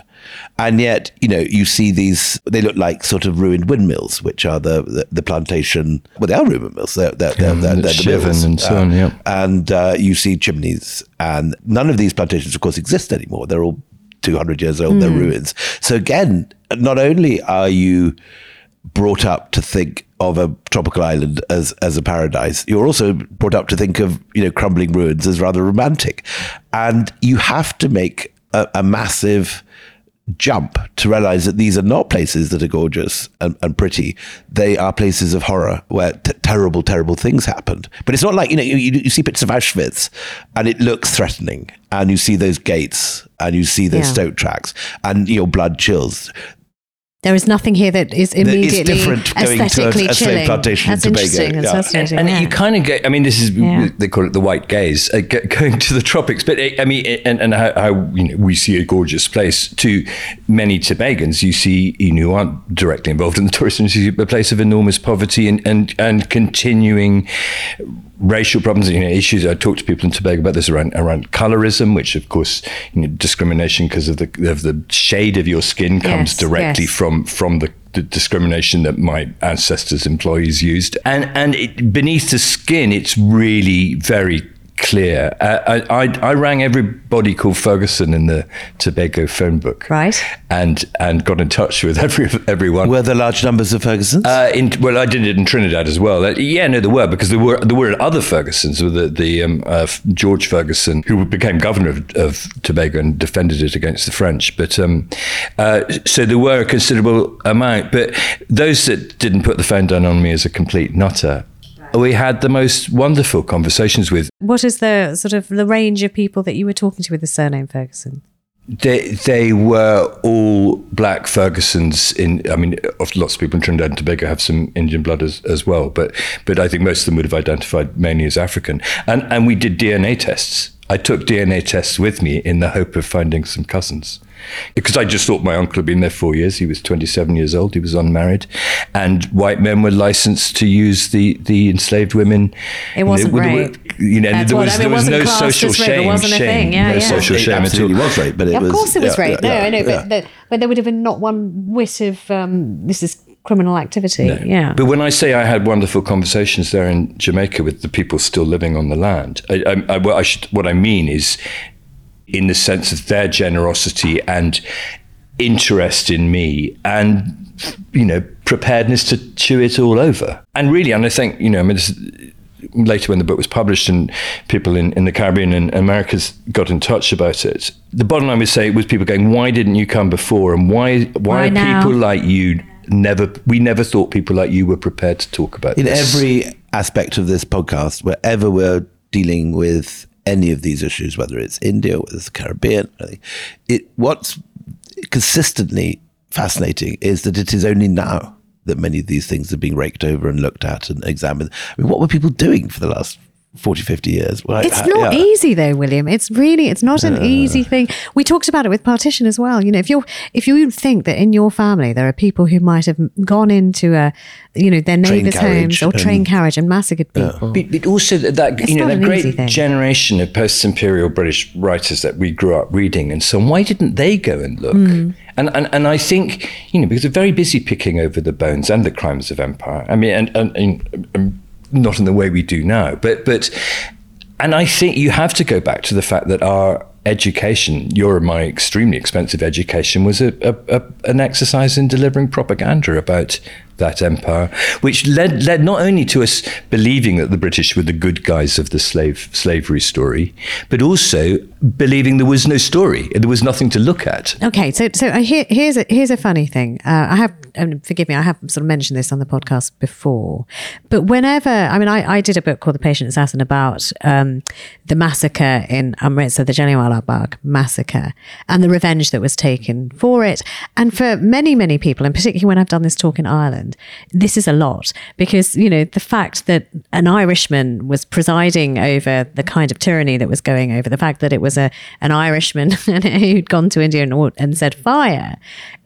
And yet, you know, you see these, they look like sort of ruined windmills, which are the, the, the plantation, well, they are ruined mills. They're, they're, they're, Yeah, they're, the they're the mills. and so on, yeah. And uh, you see chimneys. And none of these plantations, of course, exist anymore. They're all 200 years old, they're ruins. So again, not only are you brought up to think of a tropical island as as a paradise. You're also brought up to think of you know crumbling ruins as rather romantic, and you have to make a, a massive jump to realize that these are not places that are gorgeous and, and pretty. They are places of horror where t- terrible, terrible things happened. But it's not like, you know, you, you see bits of Auschwitz and it looks threatening and you see those gates and you see those Yeah. stoat tracks and your blood chills. There is nothing here that is That is immediately different going to a- aesthetically a slave chilling. plantation in That's Tobago. interesting. That's Yeah. fascinating. and yeah. you kind of get i mean this is Yeah. they call it the white gaze uh, go- going to the tropics but i mean and, and how, how you know we see a gorgeous place to many tobagans you see you know who aren't directly involved in the tourist industry a place of enormous poverty and and, and continuing racial problems, you know, issues. I talk to people in Tobago about this around around colorism, which of course, you know, discrimination because of the of the shade of your skin comes Yes, directly yes. from from the, the discrimination that my ancestors' employees used, and and it, beneath the skin, it's really very clear. Uh, I, I I rang everybody called Ferguson in the Tobago phone book, Right. and and got in touch with every everyone. Were there large numbers of Fergusons? Uh, in, well, I did it in Trinidad as well. Uh, yeah, no, there were because there were there were other Fergusons. With the, the um, uh, George Ferguson, who became governor of, of Tobago and defended it against the French. But um, uh, so there were a considerable amount. But those that didn't put the phone down on me as a complete nutter, we had the most wonderful conversations with. What is the sort of the range of people that you were talking to with the surname Ferguson? They they were all black Fergusons. In I mean, lots of people in Trinidad and Tobago have some Indian blood as, as well, but but I think most of them would have identified mainly as African. And and we did DNA tests. I took DNA tests with me in the hope of finding some cousins. Because I just thought my uncle had been there four years. He was 27 years old. He was unmarried, and white men were licensed to use the, the enslaved women. It wasn't There were- rape. You know, That's there what- was I mean, there it was wasn't no classed social as rape. It shame. wasn't a shame, thing. Yeah, no yeah. social it shame at all. absolutely was rape, but it of was. course it was yeah, rape. yeah, no, I know, yeah. but, but but there would have been not one whit of um, this is criminal activity. No. Yeah. But when I say I had wonderful conversations there in Jamaica with the people still living on the land, I, I, I, what, I should, what I mean is in the sense of their generosity and interest in me and you know preparedness to chew it all over and really and i think you know i mean this, later when the book was published and people in, in the Caribbean and Americas got in touch about it, the bottom line would say was people going, why didn't you come before? And why, why, why are people like you never, we never thought people like you were prepared to talk about in this. every aspect of this podcast, wherever we're dealing with any of these issues, whether it's India, whether it's the Caribbean, it, what's consistently fascinating is that it is only now that many of these things are being raked over and looked at and examined. I mean, what were people doing for the last 40, 50 years? Well, it's not yeah. easy though, William. It's really, it's not an uh, easy thing. We talked about it with partition as well. You know, if you're, if you think that in your family there are people who might have gone into a, you know, their neighbours' homes or train carriage and massacred people. Yeah. But, but, also that, it's you know, that great generation of post-imperial British writers that we grew up reading and so on, why didn't they go and look? Mm. And, and, and I think, you know, because they're very busy picking over the bones and the crimes of empire. I mean, and, and, and, and not in the way we do now. But but and I think you have to go back to the fact that our education, your and my extremely expensive education, was a, a, a, an exercise in delivering propaganda about that empire, which led led not only to us believing that the British were the good guys of the slave slavery story, but also believing there was no story, there was nothing to look at. Okay, so so uh, here, here's a here's a funny thing. Uh, I have, um, forgive me, I have sort of mentioned this on the podcast before, but whenever I mean, I, I did a book called The Patient Assassin about um, the massacre in Amritsar, the Jallianwala massacre, and the revenge that was taken for it, and for many many people, and particularly when I've done this talk in Ireland this is a lot because, you know, the fact that an Irishman was presiding over the kind of tyranny that was going over, the fact that it was a an Irishman who'd gone to India and, and said fire,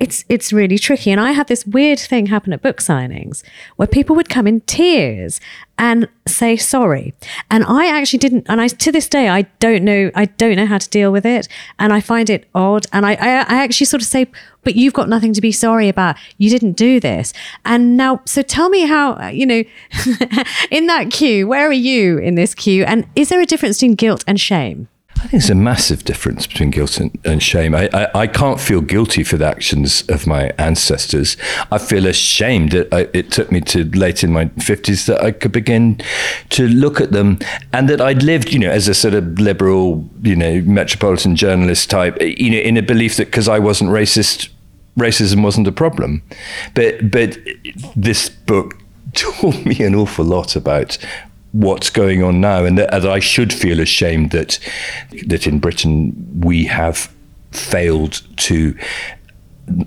it's it's really tricky. And I had this weird thing happen at book signings where people would come in tears and say sorry. And I actually didn't, and I to this day I don't know, I don't know how to deal with it, and I find it odd. And I, I, I actually sort of say, but you've got nothing to be sorry about. You didn't do this. And now, so tell me how, uh, you know, in that queue, where are you in this queue? And is there a difference between guilt and shame? I think there's a massive difference between guilt and, and shame. I, I, I, can't feel guilty for the actions of my ancestors. I feel ashamed that I, it took me to late in my 50s that I could begin to look at them and that I'd lived, you know, as a sort of liberal, you know, metropolitan journalist type, you know, in a belief that because I wasn't racist, racism wasn't a problem. But, but this book taught me an awful lot about what's going on now, and that, I should feel ashamed that that in Britain we have failed to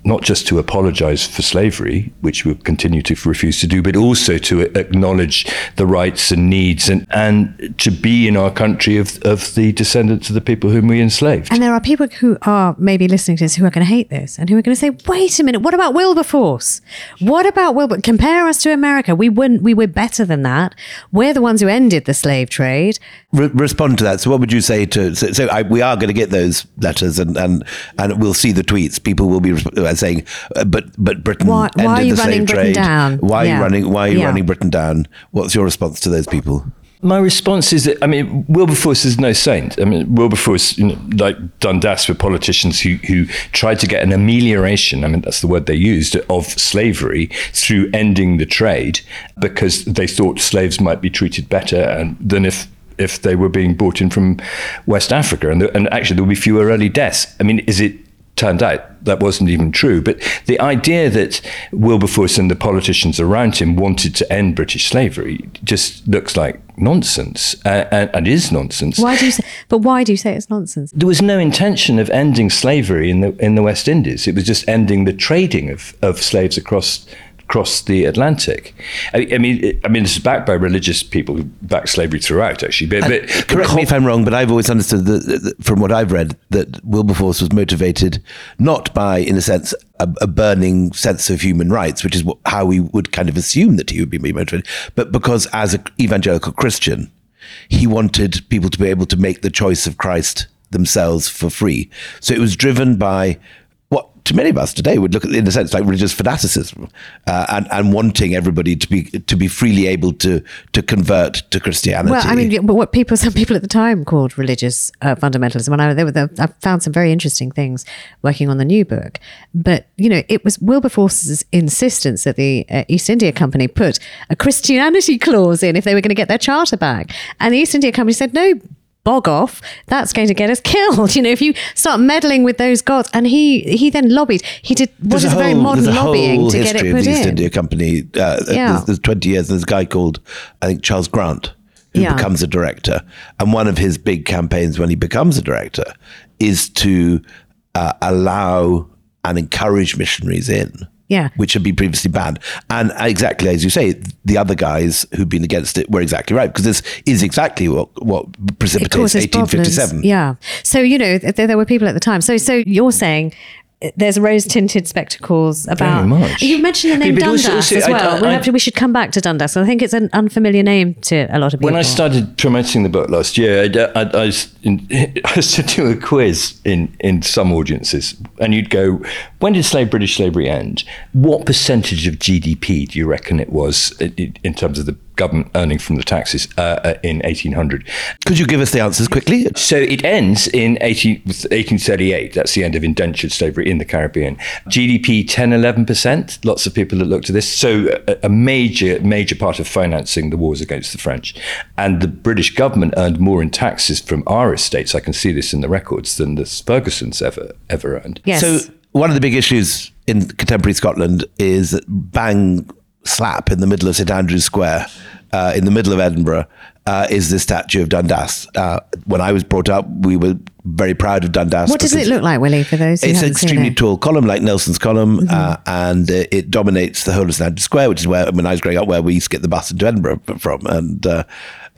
not just to apologize for slavery, which we'll continue to refuse to do, but also to acknowledge the rights and needs and, and to be in our country of, of the descendants of the people whom we enslaved. And there are people who are maybe listening to this who are going to hate this and who are going to say, wait a minute, what about Wilberforce? What about Wilbur? Compare us to America. We wouldn't, we were better than that. We're the ones who ended the slave trade. Re- respond to that. So what would you say to, so, so I, we are going to get those letters and, and, and we'll see the tweets. People will be uh, saying, uh, but but Britain why, ended why the slave trade. Down? Why yeah. are you running? Why are you yeah. running Britain down? What's your response to those people? My response is that I mean Wilberforce is no saint. I mean Wilberforce, you know, like Dundas, were politicians who who tried to get an amelioration. I mean that's the word they used of slavery through ending the trade because they thought slaves might be treated better and, than if if they were being brought in from West Africa, and, the, and actually there would be fewer early deaths. I mean, is it turned out that wasn't even true. But the idea that Wilberforce and the politicians around him wanted to end British slavery just looks like nonsense uh, and, and, is nonsense. Why do you say? But why do you say it's nonsense? There was no intention of ending slavery in the in the West Indies. It was just ending the trading of, of slaves across across the Atlantic. I, I mean, I mean, this is backed by religious people who backed slavery throughout, actually. But, but correct me if I'm wrong, but I've always understood that, that, from what I've read that Wilberforce was motivated not by, in a sense, a, a burning sense of human rights, which is what, how we would kind of assume that he would be motivated, but because as an evangelical Christian, he wanted people to be able to make the choice of Christ themselves for free. So it was driven by to many of us today would look at, in a sense, like religious fanaticism, uh, and and wanting everybody to be to be freely able to to convert to Christianity. Well, I mean, but what people, some people at the time called religious uh, fundamentalism, and I, they were I found some very interesting things working on the new book. But you know, it was Wilberforce's insistence that the uh, East India Company put a Christianity clause in if they were going to get their charter back, and the East India Company said no bog off, that's going to get us killed. You know, if you start meddling with those gods, and he he then lobbied. He did what is a, very modern lobbying to get it put of the East in. India Company. Uh, yeah. there's, there's, twenty years. There's a guy called I think Charles Grant who yeah. becomes a director, and one of his big campaigns when he becomes a director is to uh, allow and encourage missionaries in yeah. which had been previously banned. And uh, exactly as you say, the other guys who'd been against it were exactly right because this is exactly what what precipitates 1857. Problems. Yeah. So you know there, there were people at the time. So so you're saying there's rose tinted spectacles about. You mentioned the name yeah, Dundas also, also, as well. I, I, to, we should come back to Dundas. I think it's an unfamiliar name to a lot of people. When I started promoting the book last year, uh, I, I, I was, in, I was to do a quiz in, in some audiences, and you'd go, "When did slave British slavery end? What percentage of GDP do you reckon it was in, in terms of the government earning from the taxes uh, uh in 1800. Could you give us the answers quickly? So it ends in 18, 1838. That's the end of indentured slavery in the Caribbean. GDP 10, 11%. Lots of people that looked at this. So a, a major, major part of financing the wars against the French. And the British government earned more in taxes from our estates. I can see this in the records than the Fergusons ever, ever earned. Yes. So one of the big issues in contemporary Scotland is that bang slap in the middle of St Andrew's Square, uh, in the middle of Edinburgh, uh, is the statue of Dundas. Uh, when I was brought up, we were very proud of Dundas. What does it look like, Willie? For those, it's an extremely tall column, like Nelson's column, mm-hmm. Uh, and it dominates the whole of St Andrew's Square, which is where when I was growing up, where we used to get the bus into Edinburgh from, and. Uh,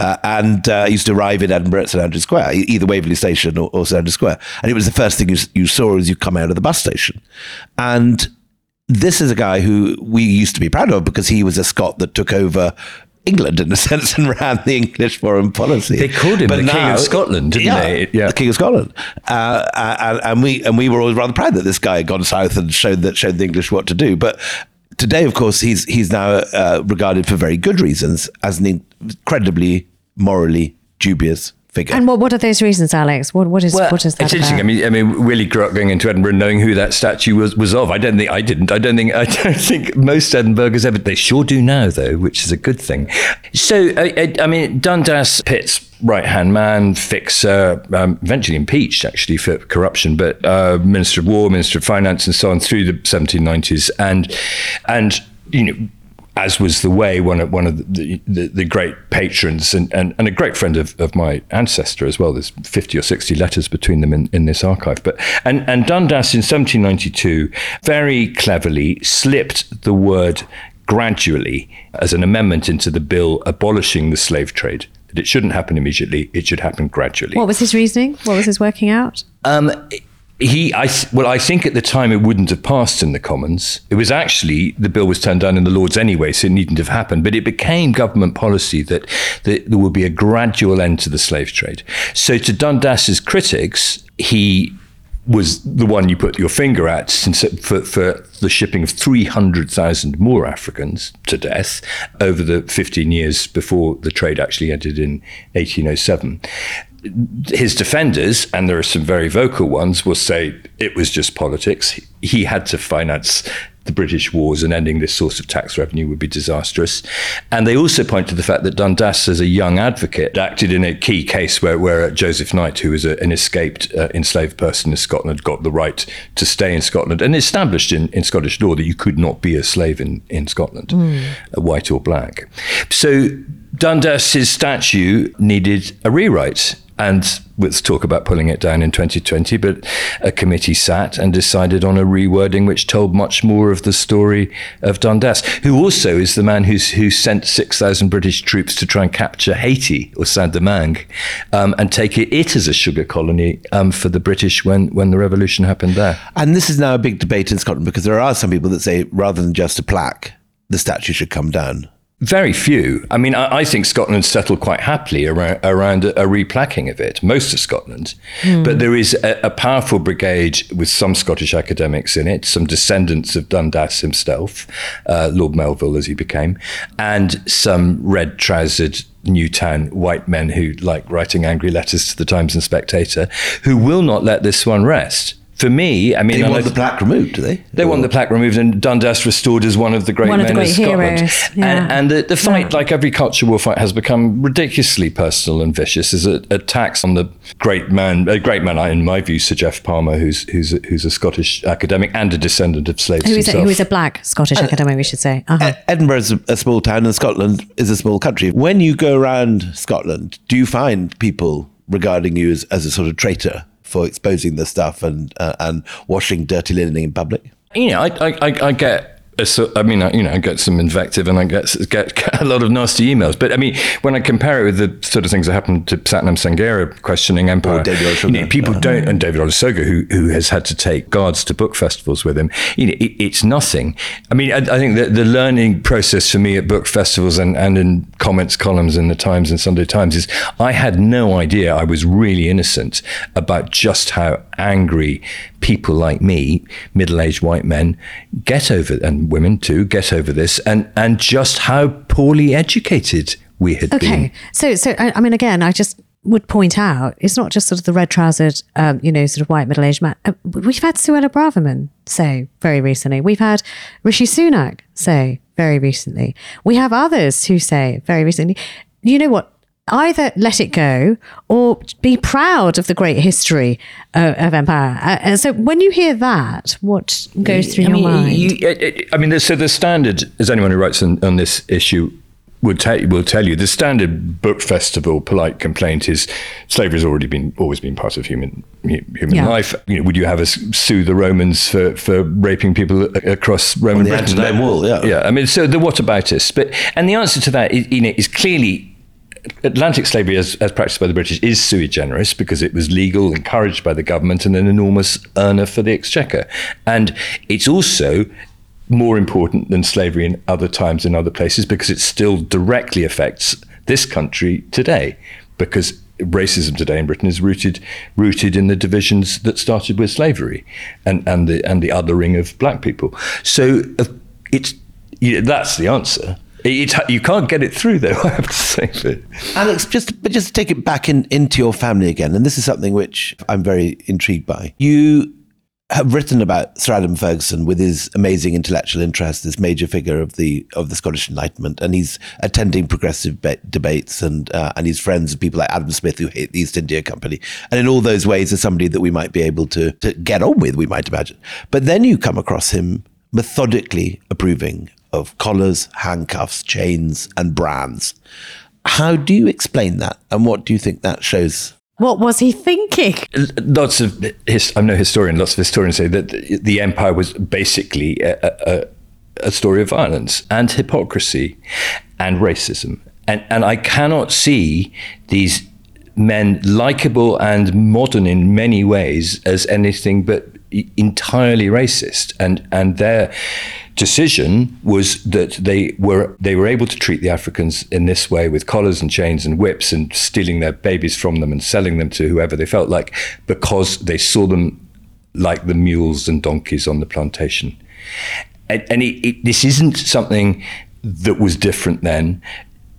uh, and uh, used to arrive in Edinburgh at St Andrews Square, either Waverley Station or, or St Andrews Square. And it was the first thing you, you saw as you come out of the bus station. And this is a guy who we used to be proud of because he was a Scot that took over England in a sense and ran the English foreign policy. They called him but the now, King of Scotland, didn't yeah, they? Yeah, the King of Scotland. Uh, and, and, we and we were always rather proud that this guy had gone south and showed that showed the English what to do. But today, of course, he's he's now uh, regarded for very good reasons as an incredibly morally dubious figure. And what, what are those reasons, Alex? What what is well, what is that? It's interesting. About? I mean, I mean, Willie grew up going into Edinburgh, knowing who that statue was was of. I don't think I didn't. I don't think I don't think most Edinburghers ever. They sure do now, though, which is a good thing. So, I, I mean, Dundas Pitt's right hand man, fixer, um, eventually impeached actually for corruption, but uh, Minister of War, Minister of Finance, and so on through the 1790s, and and you know as was the way, one of one of the, the, the great patrons and, and, and, a great friend of, of my ancestor as well. There's 50 or 60 letters between them in, in this archive. But and, and Dundas in 1792 very cleverly slipped the word gradually as an amendment into the bill abolishing the slave trade. That it shouldn't happen immediately, it should happen gradually. What was his reasoning? What was his working out? Um, he, I, well, I think at the time it wouldn't have passed in the Commons. It was actually the bill was turned down in the Lords anyway, so it needn't have happened. But it became government policy that, that there would be a gradual end to the slave trade. So to Dundas's critics, he was the one you put your finger at for, for the shipping of 300,000 more Africans to death over the 15 years before the trade actually ended in 1807 his defenders, and there are some very vocal ones, will say it was just politics. He had to finance the British wars, and ending this source of tax revenue would be disastrous. And they also point to the fact that Dundas, as a young advocate, acted in a key case where, where Joseph Knight, who was a, an escaped uh, enslaved person in Scotland, got the right to stay in Scotland and established in, in Scottish law that you could not be a slave in, in Scotland, mm. white or black. So Dundas's statue needed a rewrite and let's talk about pulling it down in 2020. But a committee sat and decided on a rewording which told much more of the story of Dundas, who also is the man who's, who sent 6,000 British troops to try and capture Haiti or Saint Domingue um, and take it, it as a sugar colony um, for the British when, when the revolution happened there. And this is now a big debate in Scotland because there are some people that say rather than just a plaque, the statue should come down. Very few. I mean, I, I, think Scotland settled quite happily around, around a, a replacking of it, most of Scotland. Mm. But there is a, a, powerful brigade with some Scottish academics in it, some descendants of Dundas himself, uh, Lord Melville as he became, and some red trousered New Town white men who like writing angry letters to the Times and Spectator, who will not let this one rest for me, I mean, they want the plaque removed, do they? They or? want the plaque removed, and Dundas restored as one of the great one men of, the great of Scotland. Heroes, yeah. And, and the, the, fight, yeah. like every culture war fight, has become ridiculously personal and vicious. As a, attacks on the great man, a great man, in my view, Sir Geoff Palmer, who's who's a, who's a Scottish academic and a descendant of slaves who is himself. A, who is a black Scottish academic, we should say. Uh-huh. Edinburgh is a, a small town, and Scotland is a small country. When you go around Scotland, do you find people regarding you as, as a sort of traitor for exposing the stuff and uh, and washing dirty linen in public? You know, I I, I get so, I mean, you know, I get some invective and I get, get, get a lot of nasty emails. But I mean, when I compare it with the sort of things that happened to Satnam Sanghera questioning Empire, you know, people don't, and David Olusoga, who who has had to take guards to book festivals with him, you know, it, it's nothing. I mean, I, I think that the learning process for me at book festivals and, and in comments columns in the Times and Sunday Times is I had no idea I was really innocent about just how angry people like me, middle-aged white men, get over and women too get over this, and and just how poorly educated we had okay. been. Okay, so so I, I, mean, again, I just would point out it's not just sort of the red trousered, um, you know, sort of white middle-aged man. Uh, we've had Suella Braverman say very recently. We've had Rishi Sunak say very recently. We have others who say very recently. You know what? Either let it go or be proud of the great history uh, of empire. Uh, so when you hear that, what goes through I your mean, mind? You, I mean, so the standard, as anyone who writes on, on this issue would tell will tell you the standard book festival polite complaint is slavery has already been always been part of human human yeah. life. You know, would you have us sue the Romans for, for raping people across Roman the Britain? Wall, yeah, yeah. I mean, so the whataboutis, but and the answer to that is, you know, is clearly Atlantic slavery, as, as, practiced by the British, is sui generis because it was legal, encouraged by the government, and an enormous earner for the exchequer. And it's also more important than slavery in other times in other places because it still directly affects this country today. Because racism today in Britain is rooted rooted in the divisions that started with slavery and, and the and the othering of black people. So uh, it's you know, that's the answer. It, you can't get it through, though. I have to say. Alex, just but just to take it back in, into your family again, and this is something which I'm very intrigued by. You have written about Sir Adam Ferguson with his amazing intellectual interest, this major figure of the of the Scottish Enlightenment, and he's attending progressive be- debates, and uh, and he's friends people like Adam Smith who hate the East India Company, and in all those ways, is somebody that we might be able to to get on with, we might imagine. But then you come across him methodically approving of collars, handcuffs, chains, and brands. How do you explain that? And what do you think that shows? What was he thinking? Lots of, his, I'm no historian, lots of historians say that the empire was basically a, a, a story of violence and hypocrisy and racism. And, and I cannot see these men, likable and modern in many ways, as anything but entirely racist. And, and their decision was that they were they were able to treat the Africans in this way with collars and chains and whips and stealing their babies from them and selling them to whoever they felt like because they saw them like the mules and donkeys on the plantation. And, and it, it, this isn't something that was different then.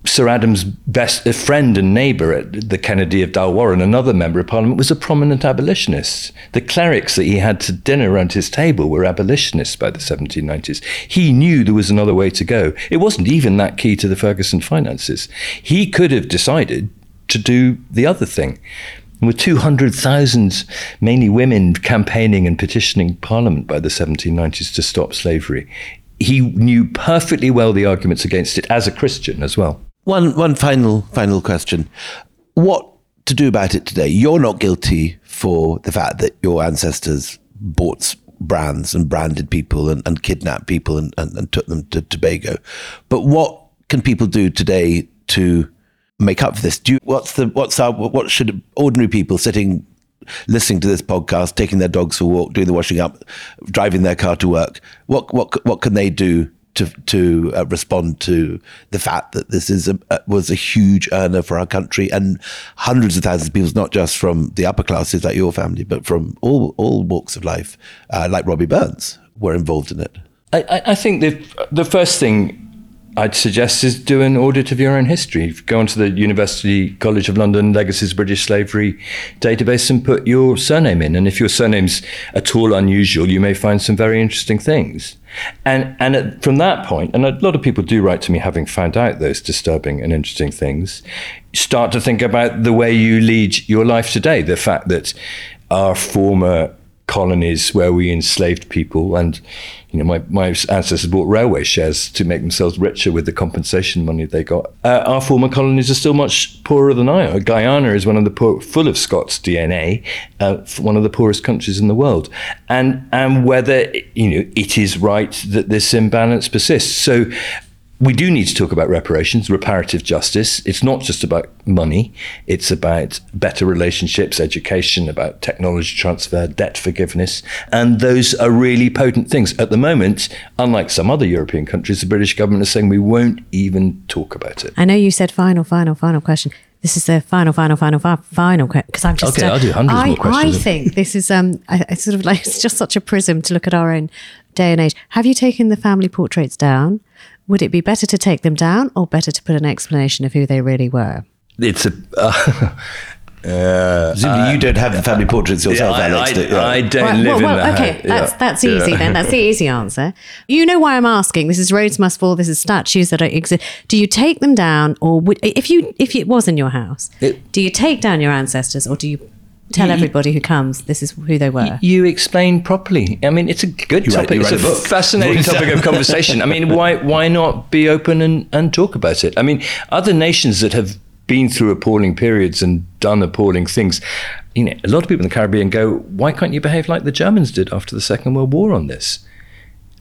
Sir Adam's best uh, friend and neighbour at the Kennedy of Dalquharran, another member of Parliament, was a prominent abolitionist. The clerics that he had to dinner around his table were abolitionists by the 1790s. He knew there was another way to go. It wasn't even that key to the Ferguson finances. He could have decided to do the other thing. with 200,000, mainly women, campaigning and petitioning Parliament by the 1790s to stop slavery, he knew perfectly well the arguments against it as a Christian as well. One one final final question: What to do about it today? You're not guilty for the fact that your ancestors bought brands and branded people and, and kidnapped people and, and, and took them to Tobago. But what can people do today to make up for this? Do you, what's the what's our what should ordinary people sitting listening to this podcast, taking their dogs for a walk, doing the washing up, driving their car to work, what what what can they do to to uh, respond to the fact that this is a, uh, was a huge earner for our country and hundreds of thousands of people, not just from the upper classes like your family, but from all all walks of life, uh, like Robbie Burns, were involved in it. I, I think the the first thing I'd suggest is do an audit of your own history. Go onto the University College of London Legacies of British Slavery database and put your surname in. And if your surname's at all unusual, you may find some very interesting things. And and at, from that point, and a lot of people do write to me having found out those disturbing and interesting things, start to think about the way you lead your life today. The fact that our former colonies where we enslaved people and you know, my, my ancestors bought railway shares to make themselves richer with the compensation money they got. Uh, our former colonies are still much poorer than I am. Guyana is one of the poor, full of Scots DNA, uh, one of the poorest countries in the world. And, and whether, you know, it is right that this imbalance persists. So we do need to talk about reparations, reparative justice. It's not just about money, it's about better relationships, education, about technology transfer, debt forgiveness. And those are really potent things. At the moment, unlike some other European countries, the British government is saying we won't even talk about it. I know you said final, final, final question. This is the final, final, final, final question because I'm just. Okay, uh, I'll do hundreds I, more questions. I think this is um, I, I sort of like it's just such a prism to look at our own day and age. Have you taken the family portraits down? Would it be better to take them down or better to put an explanation of who they really were? It's a. Uh, Uh, you don't have the family portraits yourself, yeah, Alex. I, do, yeah. I don't right, live well, well, in the Okay, that's that's easy then. That's the easy answer. You know why I'm asking. This is Rhodes must fall. This is statues that don't exist. Do you take them down, or would, if you if it was in your house, it, do you take down your ancestors, or do you tell you, everybody who comes this is who they were. You explain properly. I mean, it's a good you topic. Write, it's a, a fascinating topic of conversation. I mean, why why not be open and, and talk about it? I mean, other nations that have been through appalling periods and done appalling things. You know, a lot of people in the Caribbean go, "Why can't you behave like the Germans did after the Second World War on this?"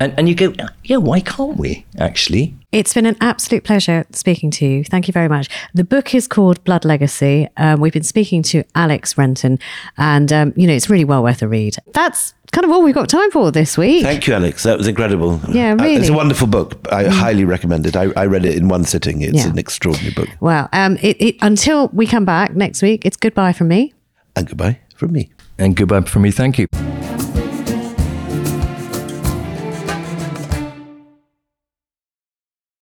And, and you go, yeah, why can't we actually? It's been an absolute pleasure speaking to you. Thank you very much. The book is called Blood Legacy. Um, we've been speaking to Alex Renton, and um, you know it's really well worth a read. That's kind of all we've got time for this week. Thank you, Alex. That was incredible. Yeah, really. Uh, it's a wonderful book. I mm. highly recommend it. I, I, read it in one sitting. It's yeah. an extraordinary book. Well, um, it, it, until we come back next week, it's goodbye from me. And goodbye from me. And goodbye from me. Thank you.